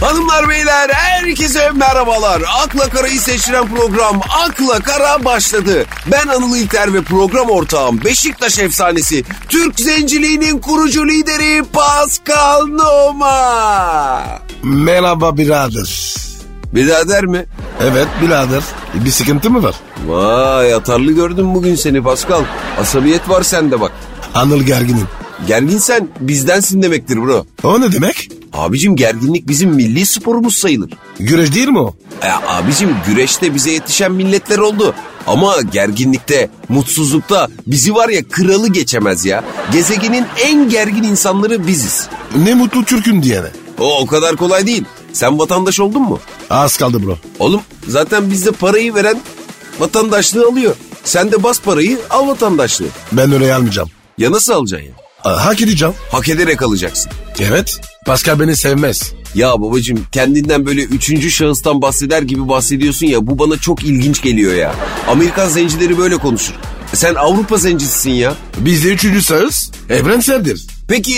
Hanımlar beyler herkese merhabalar. Akla Kara'yı seçtiren program Akla Kara başladı. Ben Anıl İlter ve program ortağım Beşiktaş efsanesi Türk zenciliğinin kurucu lideri Pascal Noma. Merhaba birader. Birader mi? Evet birader. Bir sıkıntı mı var? Vay atarlı gördüm bugün seni Pascal. Asabiyet var sende bak. Anıl gerginim. Gerginsen bizdensin demektir bro. O ne demek? Abicim gerginlik bizim milli sporumuz sayılır. Güreş değil mi o? E, abicim güreşte bize yetişen milletler oldu. Ama gerginlikte, mutsuzlukta bizi var ya kralı geçemez ya. Gezegenin en gergin insanları biziz. Ne mutlu Türk'üm diyene. O o kadar kolay değil. Sen vatandaş oldun mu? Az kaldı bro. Oğlum zaten bizde parayı veren vatandaşlığı alıyor. Sen de bas parayı al vatandaşlığı. Ben öyle almayacağım. Ya nasıl alacaksın ya? Hak edeceğim. Hak ederek alacaksın. Evet. Pascal beni sevmez. Ya babacığım kendinden böyle üçüncü şahıstan bahseder gibi bahsediyorsun ya bu bana çok ilginç geliyor ya. Amerikan zencileri böyle konuşur. Sen Avrupa zencisisin ya. Bizde üçüncü sağız evrenseldir. Peki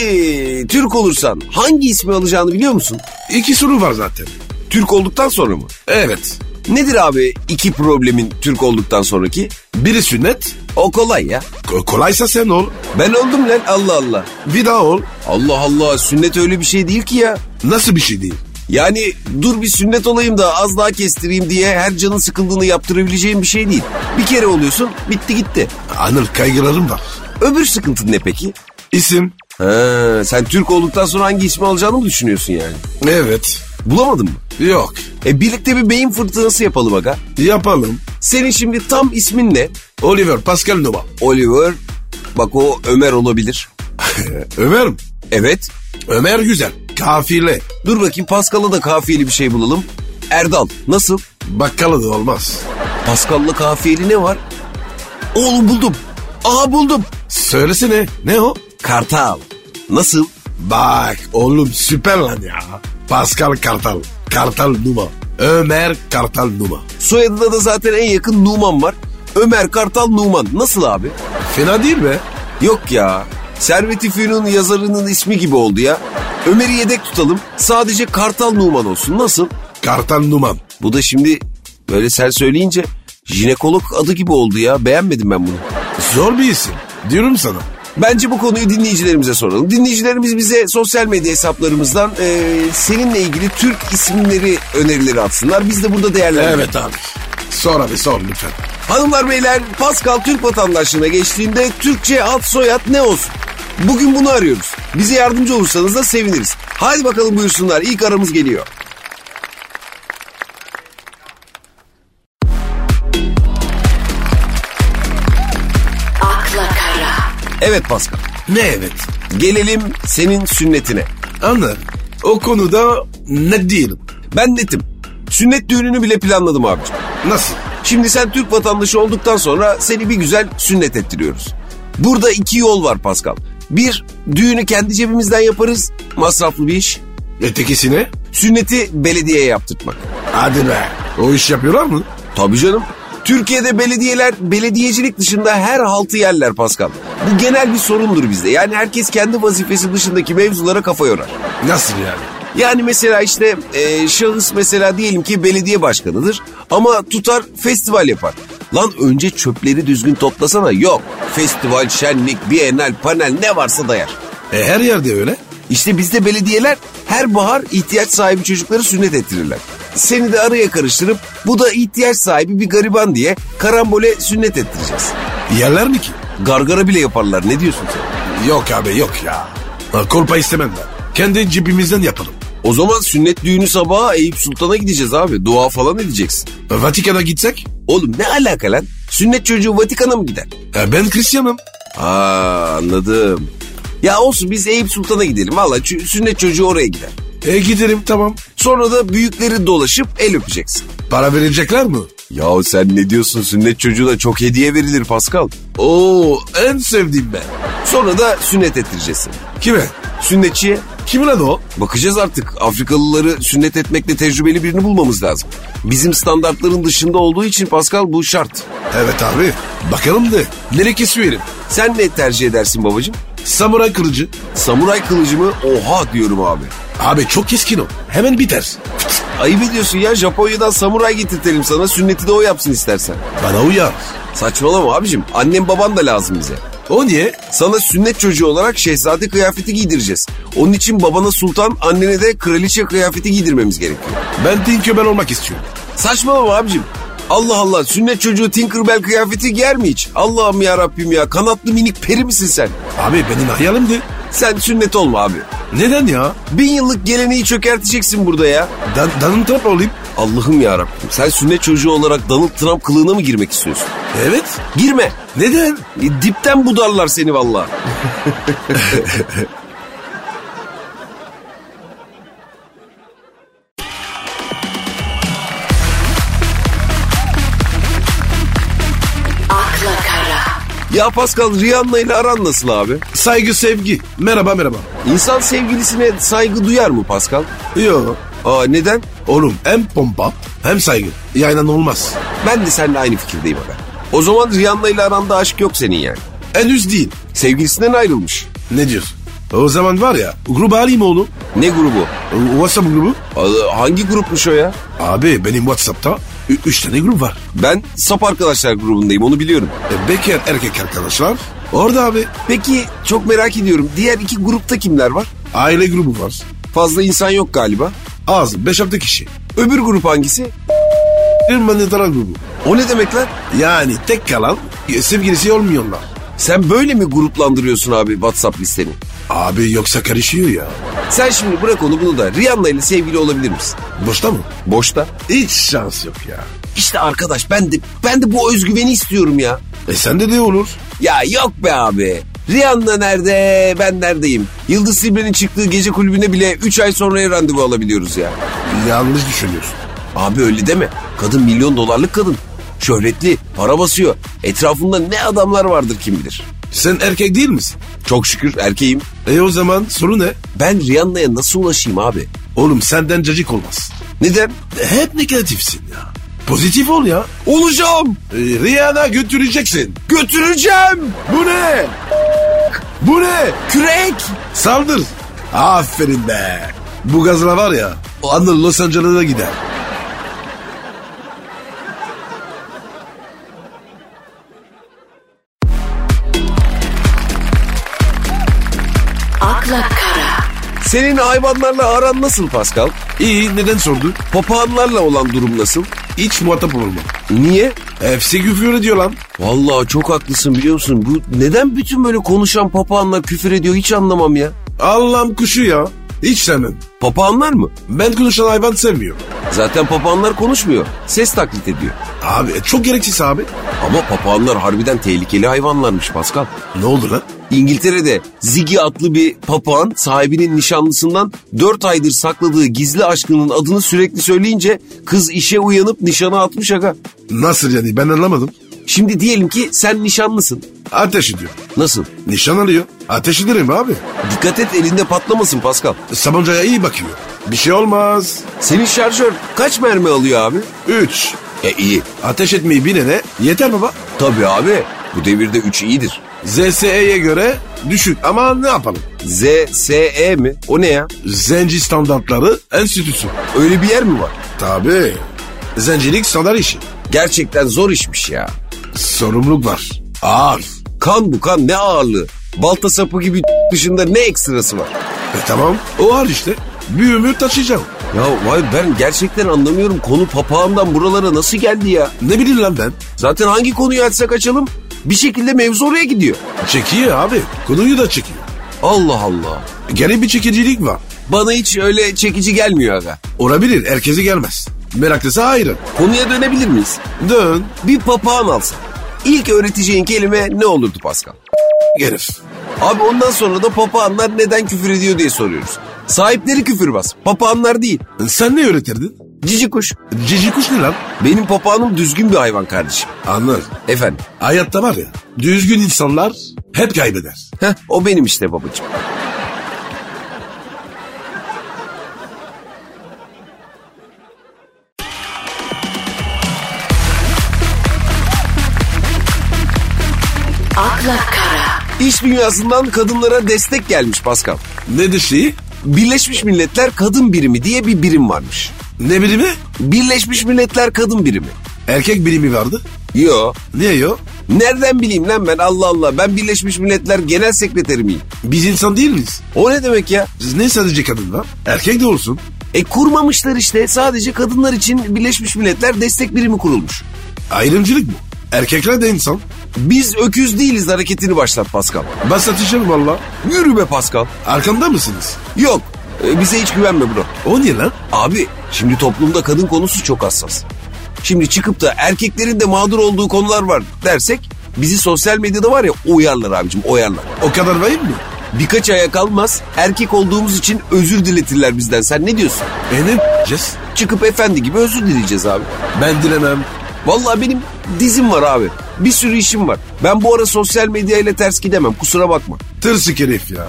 Türk olursan hangi ismi alacağını biliyor musun? İki soru var zaten. Türk olduktan sonra mı? Evet. Nedir abi iki problemin Türk olduktan sonraki? Biri sünnet. O kolay ya. Ko- kolaysa sen ol. Ben oldum lan Allah Allah. Bir daha ol. Allah Allah sünnet öyle bir şey değil ki ya. Nasıl bir şey değil? Yani dur bir sünnet olayım da az daha kestireyim diye her canın sıkıldığını yaptırabileceğin bir şey değil. Bir kere oluyorsun bitti gitti. Anıl kaygılarım var. Öbür sıkıntın ne peki? İsim. Ha, sen Türk olduktan sonra hangi ismi alacağını mı düşünüyorsun yani? Evet. Bulamadın mı? Yok. E birlikte bir beyin fırtınası yapalım aga. Yapalım. Senin şimdi tam ismin ne? Oliver Pascal Noma. Oliver. Bak o Ömer olabilir. Ömer mi? Evet. Ömer güzel. Kafile. Dur bakayım Pascal'a da kafiyeli bir şey bulalım. Erdal. Nasıl? Bakkala da olmaz. Pascal'la kafiyeli ne var? Oğlum buldum. Aha buldum. Söylesene. Ne o? Kartal. Nasıl? Bak oğlum süper lan ya. Pascal Kartal. Kartal Numa. Ömer Kartal Numa. Soyadına da zaten en yakın Numan var. Ömer Kartal Numan. Nasıl abi? Fena değil mi? Yok ya. Servet-i Fünun yazarının ismi gibi oldu ya. Ömer'i yedek tutalım. Sadece Kartal Numan olsun. Nasıl? Kartal Numan. Bu da şimdi böyle sen söyleyince jinekolog adı gibi oldu ya. Beğenmedim ben bunu. Zor bir isim. Diyorum sana. Bence bu konuyu dinleyicilerimize soralım. Dinleyicilerimiz bize sosyal medya hesaplarımızdan e, seninle ilgili Türk isimleri önerileri atsınlar. Biz de burada değerlendirelim. Evet abi. Sor abi sor lütfen. Hanımlar beyler Pascal Türk vatandaşlığına geçtiğinde Türkçe ad soyad ne olsun? Bugün bunu arıyoruz. Bize yardımcı olursanız da seviniriz. Hadi bakalım buyursunlar. İlk aramız geliyor. akla kara, Evet Pascal. Ne evet? Gelelim senin sünnetine. Anla. O konuda ne değilim. Ben netim. Sünnet düğününü bile planladım abicim. Nasıl? Şimdi sen Türk vatandaşı olduktan sonra seni bir güzel sünnet ettiriyoruz. Burada iki yol var Pascal. Bir, düğünü kendi cebimizden yaparız. Masraflı bir iş. Ötekisine? Sünneti belediyeye yaptırtmak. Hadi be. O iş yapıyorlar mı? Tabii canım. Türkiye'de belediyeler belediyecilik dışında her haltı yerler Pascal. Bu genel bir sorundur bizde. Yani herkes kendi vazifesi dışındaki mevzulara kafa yorar. Nasıl yani? Yani mesela işte e, şahıs mesela diyelim ki belediye başkanıdır ama tutar festival yapar. Lan önce çöpleri düzgün toplasana. Yok. Festival, şenlik, bienal, panel ne varsa dayar. E her yerde öyle. İşte bizde belediyeler her bahar ihtiyaç sahibi çocukları sünnet ettirirler. Seni de araya karıştırıp bu da ihtiyaç sahibi bir gariban diye karambole sünnet ettireceğiz. Yerler mi ki? Gargara bile yaparlar ne diyorsun sen? Yok abi yok ya. Kolpa istemem ben. Kendi cebimizden yapalım. O zaman sünnet düğünü sabahı Eyüp Sultan'a gideceğiz abi. Dua falan edeceksin. Vatikan'a gitsek? Oğlum ne alaka lan? Sünnet çocuğu Vatikan'a mı gider? E, ben Hristiyanım. Aa anladım. Ya olsun biz Eyüp Sultan'a gidelim. Valla sünnet çocuğu oraya gider. E gidelim tamam. Sonra da büyükleri dolaşıp el öpeceksin. Para verecekler mi? Ya sen ne diyorsun sünnet çocuğuna çok hediye verilir Pascal. Oo en sevdiğim ben. Sonra da sünnet ettireceğiz seni. Kime? Sünnetçiye Kim lan o? bakacağız artık. Afrikalıları sünnet etmekle tecrübeli birini bulmamız lazım. Bizim standartların dışında olduğu için Pascal bu şart. Evet abi. Bakalım da. Nereye kesiyorum? Sen ne tercih edersin babacığım? Samuray kılıcı. Samuray kılıcı mı? Oha diyorum abi. Abi çok keskin o. Hemen biter. Ayıp ediyorsun ya Japonya'dan samuray getirtelim sana sünneti de o yapsın istersen. Bana uyar. Saçmalama abicim annem baban da lazım bize. O niye? Sana sünnet çocuğu olarak şehzade kıyafeti giydireceğiz. Onun için babana sultan annene de kraliçe kıyafeti giydirmemiz gerekiyor. Ben Tinkerbell olmak istiyorum. Saçmalama abicim. Allah Allah sünnet çocuğu Tinkerbell kıyafeti giyer mi hiç? Allah'ım ya Rabbim ya kanatlı minik peri misin sen? Abi benim hayalimdi. Sen sünnet olma abi. Neden ya? Bin yıllık geleneği çökerteceksin burada ya. Dan Trump olayım. Allah'ım ya Rabbim. Sen sünnet çocuğu olarak Donald Trump kılığına mı girmek istiyorsun? Evet. Girme. Neden? E, dipten budarlar seni vallahi. akla kara, Ya Pascal Rihanna ile aran nasıl abi? Saygı sevgi. Merhaba merhaba. İnsan sevgilisine saygı duyar mı Pascal? Yo. Aa neden? Oğlum hem pompa hem saygı. Yayından olmaz. Ben de seninle aynı fikirdeyim abi. O zaman Rihanna ile aranda aşk yok senin yani. Henüz değil. Sevgilisinden ayrılmış. Ne diyorsun? O zaman var ya grubu alayım oğlum. Ne grubu? WhatsApp grubu. Aa, Hangi grupmuş o ya? Abi benim WhatsApp'ta ü- üç tane grup var. Ben sap arkadaşlar grubundayım onu biliyorum. E, bekar erkek arkadaşlar. Orada abi. Peki çok merak ediyorum. Diğer iki grupta kimler var? Aile grubu var. Fazla insan yok galiba. Az 5-6 kişi. Öbür grup hangisi? Bir manitaran grubu. O ne demek lan? Yani tek kalan e, sevgilisi olmuyorlar. Sen böyle mi gruplandırıyorsun abi WhatsApp listeni? Abi yoksa karışıyor ya. Sen şimdi bırak onu bunu da Rihanna ile sevgili olabilir misin? Boşta mı? Boşta. Hiç şans yok ya. İşte arkadaş ben de ben de bu özgüveni istiyorum ya. E sende de olur. Ya yok be abi. Rihanna nerede ben neredeyim? Yıldız Silbe'nin çıktığı gece kulübüne bile 3 ay sonraya randevu alabiliyoruz ya. Yanlış düşünüyorsun. Abi öyle deme. Kadın milyon dolarlık kadın. Şöhretli, para basıyor. Etrafında ne adamlar vardır kim bilir. Sen erkek değil misin? Çok şükür erkeğim. E o zaman soru ne? Ben Rihanna'ya nasıl ulaşayım abi? Oğlum senden cacık olmaz. Neden? Hep negatifsin ya. Pozitif ol ya. Olacağım. E, Rihanna götüreceksin. Götüreceğim. Bu ne? Bu ne? Kürek. Saldır. Aferin be. Bu gazla var ya. O anda Los Angeles'a gider. Senin hayvanlarla aran nasıl Pascal? İyi neden sordu? Papağanlarla olan durum nasıl? Hiç muhatap olma. Niye? Hepsi küfür ediyor lan. Vallahi çok haklısın biliyor musun? Bu neden bütün böyle konuşan papağanlar küfür ediyor hiç anlamam ya. Allah'ım kuşu ya. Hiç sevmem. Papağanlar mı? Ben konuşan hayvan sevmiyorum. Zaten papağanlar konuşmuyor. Ses taklit ediyor. Abi e, çok gereksiz abi. Ama papağanlar harbiden tehlikeli hayvanlarmış Pascal. Ne oldu lan? İngiltere'de Ziggy adlı bir papağan sahibinin nişanlısından 4 aydır sakladığı gizli aşkının adını sürekli söyleyince kız işe uyanıp nişana atmış aga. Nasıl yani ben anlamadım. Şimdi diyelim ki sen nişanlısın. Ateş ediyor. Nasıl? Nişan alıyor. Ateş ederim abi. Dikkat et elinde patlamasın Pascal. Sabancaya iyi bakıyor. Bir şey olmaz. Senin şarjör kaç mermi alıyor abi? Üç. E iyi. Ateş etmeyi bilene yeter baba. Tabii abi. Bu devirde 3 iyidir. ZSE'ye göre düşük ama ne yapalım? ZSE mi? O ne ya? Zenci Standartları Enstitüsü. Öyle bir yer mi var? Tabii. Zencilik standart işi. Gerçekten zor işmiş ya. Sorumluluk var. Ağır. Kan bu kan ne ağırlığı. Balta sapı gibi dışında ne ekstrası var? E tamam o ağır işte. Bir ömür taşıyacağım. Ya vay ben gerçekten anlamıyorum konu papağandan buralara nasıl geldi ya? Ne bileyim lan ben. Zaten hangi konuyu açsak açalım bir şekilde mevzu oraya gidiyor. Çekiyor abi. Konuyu da çekiyor. Allah Allah. Gene bir çekicilik var. Bana hiç öyle çekici gelmiyor aga. Olabilir herkese gelmez. Meraklısı ayrı. Konuya dönebilir miyiz? Dön. Bir papağan alsan. İlk öğreteceğin kelime ne olurdu Pascal? Herif. Abi ondan sonra da papağanlar neden küfür ediyor diye soruyoruz. Sahipleri küfürbaz. Papağanlar değil. Sen ne öğretirdin? Cici kuş. Cici kuş ne lan? Benim papağanım düzgün bir hayvan kardeşim. Anlar. Efendim. Hayatta var ya düzgün insanlar hep kaybeder. Heh, o benim işte babacığım. akla kara, İş dünyasından kadınlara destek gelmiş Pascal. Ne şeyi? Birleşmiş Milletler Kadın Birimi diye bir birim varmış. Ne bilimi? Birleşmiş Milletler Kadın Birimi. Erkek birimi vardı. Yo. Niye yok? Nereden bileyim lan ben Allah Allah. Ben Birleşmiş Milletler Genel Sekreteri miyim? Biz insan değil miyiz? O ne demek ya? Ne sadece kadın var? Erkek de olsun. E kurmamışlar işte. Sadece kadınlar için Birleşmiş Milletler Destek Birimi kurulmuş. Ayrımcılık bu. Erkekler de insan. Biz öküz değiliz hareketini başlat Pascal. Ben satışım valla. Yürü be Pascal. Arkamda mısınız? Yok. E, bize hiç güvenme bro. O niye lan? Abi şimdi toplumda kadın konusu çok hassas. Şimdi çıkıp da erkeklerin de mağdur olduğu konular var dersek bizi sosyal medyada var ya oyarlar abicim oyarlar. O kadar vahim mi? Birkaç aya kalmaz erkek olduğumuz için özür diletirler bizden. Sen ne diyorsun? Yapacağız? Çıkıp efendi gibi özür dileyeceğiz abi. Ben dilemem. Vallahi benim dizim var abi. Bir sürü işim var. Ben bu ara sosyal medya ile ters gidemem kusura bakma. Tırsık herif ya.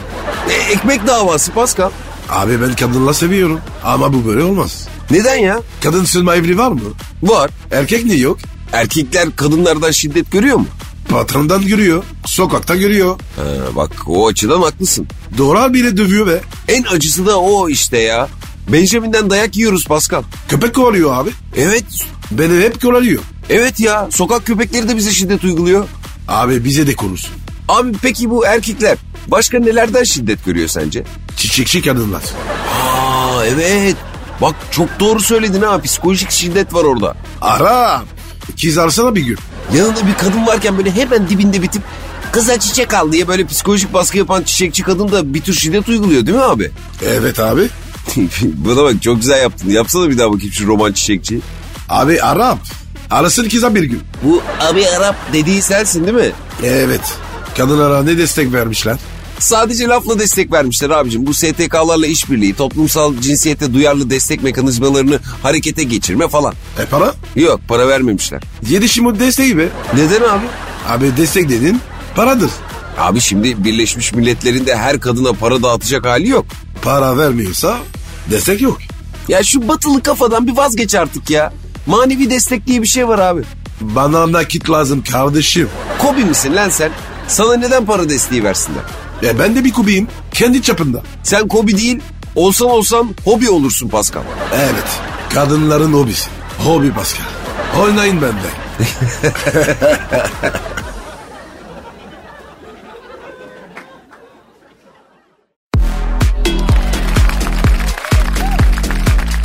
E, ekmek davası Pascal. Abi ben kadınla seviyorum. Ama bu böyle olmaz. Neden ya? Kadın sığınma evli var mı? Var. Erkek niye yok? Erkekler kadınlardan şiddet görüyor mu? Patrondan görüyor. Sokakta görüyor. Ha, bak o açıdan haklısın. Doğral bile dövüyor be. En acısı da o işte ya. Benjamin'den dayak yiyoruz Pascal. Köpek kovalıyor abi. Evet. Beni hep kovalıyor. Evet ya sokak köpekleri de bize şiddet uyguluyor. Abi bize de konusun. Abi peki bu erkekler başka nelerden şiddet görüyor sence? Çiçekçi kadınlar. Aa evet. Bak çok doğru söyledin ha psikolojik şiddet var orada. Ara. Kız alsana bir gün. Yanında bir kadın varken böyle hemen dibinde bitip kıza çiçek al diye böyle psikolojik baskı yapan çiçekçi kadın da bir tür şiddet uyguluyor değil mi abi? Evet abi. Buna bak çok güzel yaptın. Yapsana bir daha bakayım şu roman çiçekçi. Abi Arap. Arasın kıza bir gün. Bu abi Arap dediği sensin değil mi? Evet. Kadınlara ne destek vermişler? Sadece lafla destek vermişler abicim. Bu STK'larla işbirliği, toplumsal cinsiyete duyarlı destek mekanizmalarını harekete geçirme falan. E para? Yok para vermemişler. Yedi şimut desteği be. Neden abi? Abi destek dedin paradır. Abi şimdi Birleşmiş Milletler'in de her kadına para dağıtacak hali yok. Para vermiyorsa destek yok. Ya şu batılı kafadan bir vazgeç artık ya. Manevi destek diye bir şey var abi. Bana nakit lazım kardeşim. Kobi misin lan sen? Sana neden para desteği versinler? E ben de bir kubiyim. Kendi çapında. Sen Kobi değil, olsan olsan hobi olursun Pascal. Evet. Kadınların hobisi. Hobi Pascal. Oynayın bende.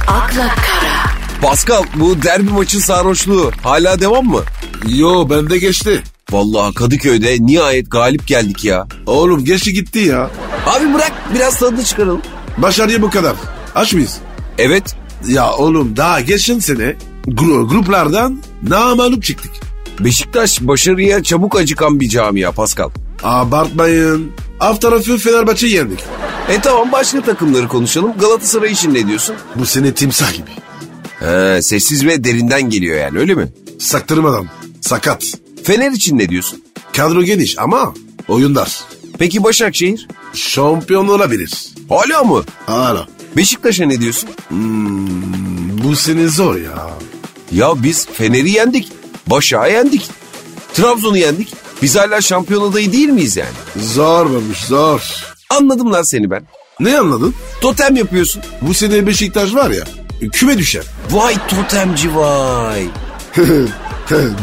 akla kara, Pascal bu derbi maçın sarhoşluğu hala devam mı? Yo bende geçti. Vallahi Kadıköy'de nihayet galip geldik ya. Oğlum geçti gitti ya. Abi bırak biraz tadını çıkaralım. Başarıya bu kadar. Aç mıyız? Evet Ya oğlum daha geçen sene gru- gruplardan namalup çıktık. Beşiktaş başarıya çabuk acıkan bir camia Pascal. Abartmayın. Alt tarafı Fenerbahçe yendik. E tamam başka takımları konuşalım. Galatasaray için ne diyorsun? Bu sene timsah gibi. He, sessiz ve derinden geliyor yani öyle mi? Saktırmadan. Sakat. Fener için ne diyorsun? Kadro geniş ama oyundar. Peki Başakşehir? Şampiyon olabilir. Hala mı? Hala. Beşiktaş'a ne diyorsun? Bu sene zor ya. Ya biz Fener'i yendik. Başak'ı yendik. Trabzon'u yendik. Biz hala şampiyon adayı değil miyiz yani? Zor olmuş zor. Anladım lan seni ben. Ne anladın? Totem yapıyorsun. Bu sene Beşiktaş var ya küme düşer. Vay totemci vay.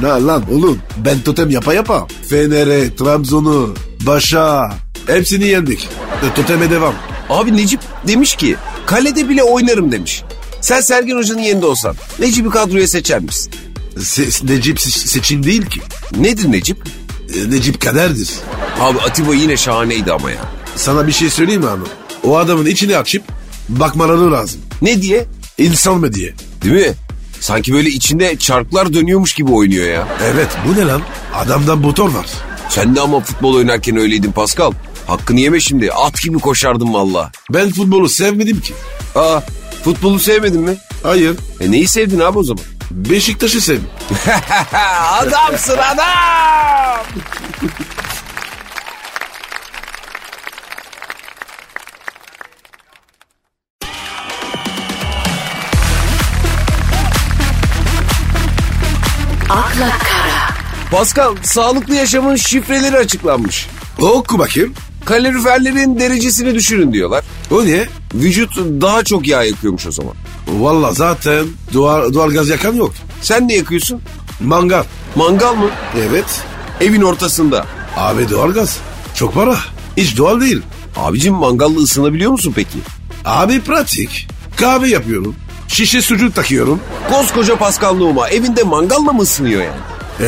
ne lan oğlum ben totem yapa yapa. Fener'e, Trabzon'u, Başa hepsini yendik. E, toteme devam. Abi Necip demiş ki kalede bile oynarım demiş. Sen Sergen Hoca'nın yerinde olsan Necip'i kadroya seçer misin? Se- Necip se- seçim değil ki. Nedir Necip? E, Necip kaderdir. Abi Atiba yine şahaneydi ama ya. Sana bir şey söyleyeyim mi hanım? O adamın içini açıp bakmaları lazım. Ne diye? İnsan mı diye. Değil mi? Sanki böyle içinde çarklar dönüyormuş gibi oynuyor ya. Evet bu ne lan? Adamda motor var. Sen de ama futbol oynarken öyleydin Pascal. Hakkını yeme şimdi. At gibi koşardın valla. Ben futbolu sevmedim ki. Aa futbolu sevmedin mi? Hayır. E neyi sevdin abi o zaman? Beşiktaş'ı sevdim. Adamsın adam. Akla kara, Pascal sağlıklı yaşamın şifreleri açıklanmış. Oku bakayım. Kaloriferlerin derecesini düşürün diyorlar. O ne? Vücut daha çok yağ yakıyormuş o zaman. Valla zaten doğal, doğal gaz yakan yok. Sen ne yakıyorsun? Mangal. Mangal mı? Evet. Evin ortasında. Abi doğal gaz. Çok para. Hiç doğal değil. Abicim mangalla ısınabiliyor musun peki? Abi pratik. Kahve yapıyorum. Şişe sucuk takıyorum. Koskoca Pascal Numa evinde mangalla mı ısınıyor yani?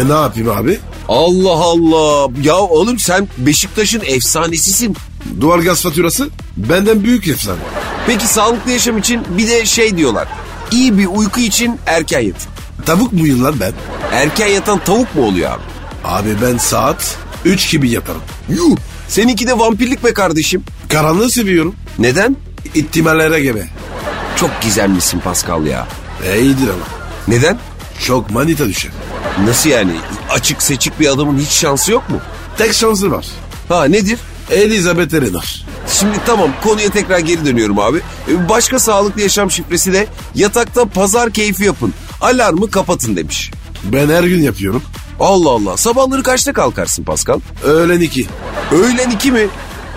E ne yapayım abi? Allah Allah. Ya oğlum sen Beşiktaş'ın efsanesisin. Doğal gaz faturası benden büyük efsane. Peki sağlıklı yaşam için bir de şey diyorlar. İyi bir uyku için erken yatın. Tavuk muyum lan ben? Erken yatan tavuk mu oluyor abi? Abi ben saat 3 gibi yatarım. Yuh. Seninki de vampirlik be kardeşim. Karanlığı seviyorum. Neden? İhtimallere gebe. Çok gizemlisin Pascal ya. E iyidir ama. Neden? Çok manita düşer. Nasıl yani? Açık seçik bir adamın hiç şansı yok mu? Tek şansı var. Ha nedir? Elizabeth Eleanor. Şimdi tamam konuya tekrar geri dönüyorum abi. Ee, Başka sağlıklı yaşam şifresi de yatakta pazar keyfi yapın. Alarmı kapatın demiş. Ben her gün yapıyorum. Allah Allah. Sabahları kaçta kalkarsın Pascal? Öğlen 2. Öğlen iki mi?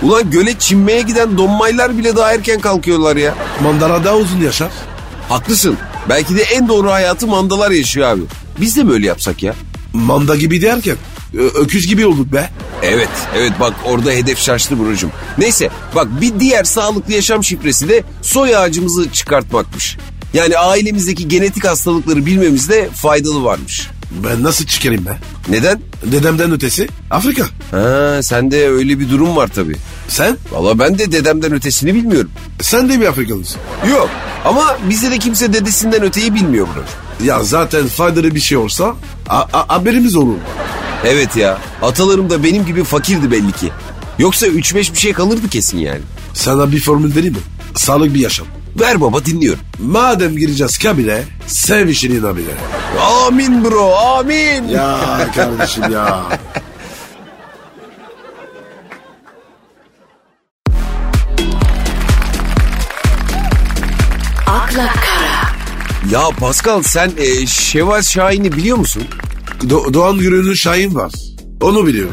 Ulan göle çinmeye giden donmaylar bile daha erken kalkıyorlar ya. Mandara daha uzun yaşar. Haklısın. Belki de en doğru hayatı mandalar yaşıyor abi. Biz de mi öyle yapsak ya? Manda gibi derken öküz gibi olduk be. Evet, evet bak orada hedef şaştı Buracığım. Neyse bak bir diğer sağlıklı yaşam şifresi de soy ağacımızı çıkartmakmış. Yani ailemizdeki genetik hastalıkları bilmemizde faydalı varmış. Ben nasıl çıkarayım be? Neden? Dedemden ötesi Afrika. Ha, sende öyle bir durum var tabii. Sen? Valla ben de dedemden ötesini bilmiyorum. Sen de mi Afrikalısın? Yok ama bizde de kimse dedesinden öteyi bilmiyor Buracığım. Ya zaten faydalı bir şey olsa a- a- haberimiz olur. Evet ya atalarım da benim gibi fakirdi belli ki. Yoksa 3-5 bir şey kalırdı kesin yani. Sana bir formül vereyim mi? Sağlık bir yaşam. Ver baba dinliyorum. Madem gireceğiz kabile, sev işini nabile. Amin bro amin. Ya kardeşim ya. akla kara, Ya Pascal sen e, Şevval Şahin'i biliyor musun? Do- Doğan Gürün'ün Şahin var. Onu biliyorum.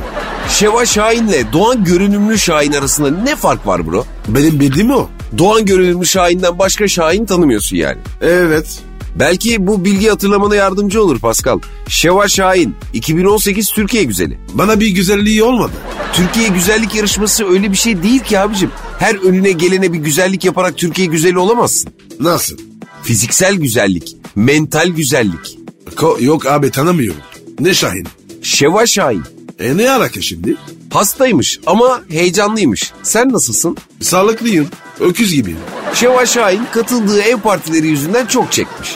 Şevval Şahin'le Doğan Görünümlü Şahin arasında ne fark var bro? Benim bildiğim o. Doğan Görünümlü Şahin'den başka Şahin tanımıyorsun yani. Evet. Belki bu bilgi hatırlamana yardımcı olur Pascal. Şevval Şahin 2018 Türkiye güzeli. Bana bir güzelliği olmadı. Türkiye güzellik yarışması öyle bir şey değil ki abicim. Her önüne gelene bir güzellik yaparak Türkiye güzeli olamazsın. Nasıl? Fiziksel güzellik, mental güzellik. Ko- yok abi tanımıyorum. Ne Şahin? Şevval Şahin E ne alaka şimdi? Hastaymış ama heyecanlıymış. Sen nasılsın? Sağlıklıyım. Öküz gibiyim. Şevval Şahin katıldığı ev partileri yüzünden çok çekmiş.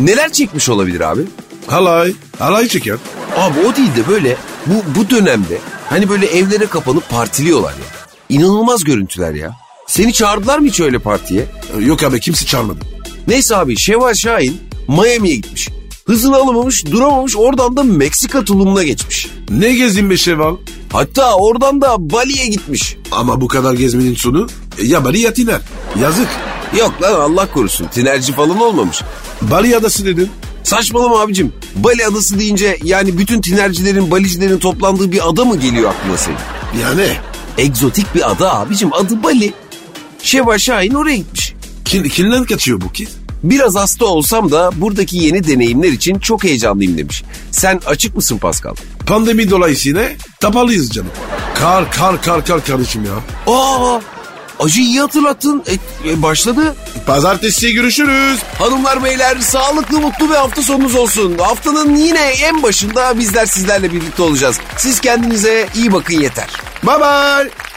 Neler çekmiş olabilir abi? Halay. Halay çeker. Abi o değil de böyle bu, bu dönemde hani böyle evlere kapanıp partiliyorlar ya. İnanılmaz görüntüler ya. Seni çağırdılar mı hiç öyle partiye? E, Yok abi kimse çağırmadı. Neyse abi Şevval Şahin Miami'ye gitmiş. Hızını alamamış duramamış oradan da Meksika tulumuna geçmiş. Ne gezdin be Şeval? Hatta oradan da Bali'ye gitmiş. Ama bu kadar gezmenin sonu e, ya Bali ya Tiner. Yazık. Yok lan Allah korusun tinerci falan olmamış. Bali adası dedin. Saçmalama abicim. Bali adası deyince yani bütün tinercilerin, balicilerin toplandığı bir ada mı geliyor aklına senin? Yani Egzotik bir ada abicim adı Bali. Şevval Şahin oraya gitmiş. kin, kimden kaçıyor bu kız? Biraz hasta olsam da buradaki yeni deneyimler için çok heyecanlıyım demiş. Sen açık mısın Pascal? Pandemi dolayısıyla tapalıyız canım. Kar kar kar kar kardeşim ya. Aa, acı iyi hatırlattın. E, e, başladı. Pazartesi görüşürüz. Hanımlar beyler sağlıklı mutlu bir hafta sonunuz olsun. Haftanın yine en başında bizler sizlerle birlikte olacağız. Siz kendinize iyi bakın yeter. Bye bye.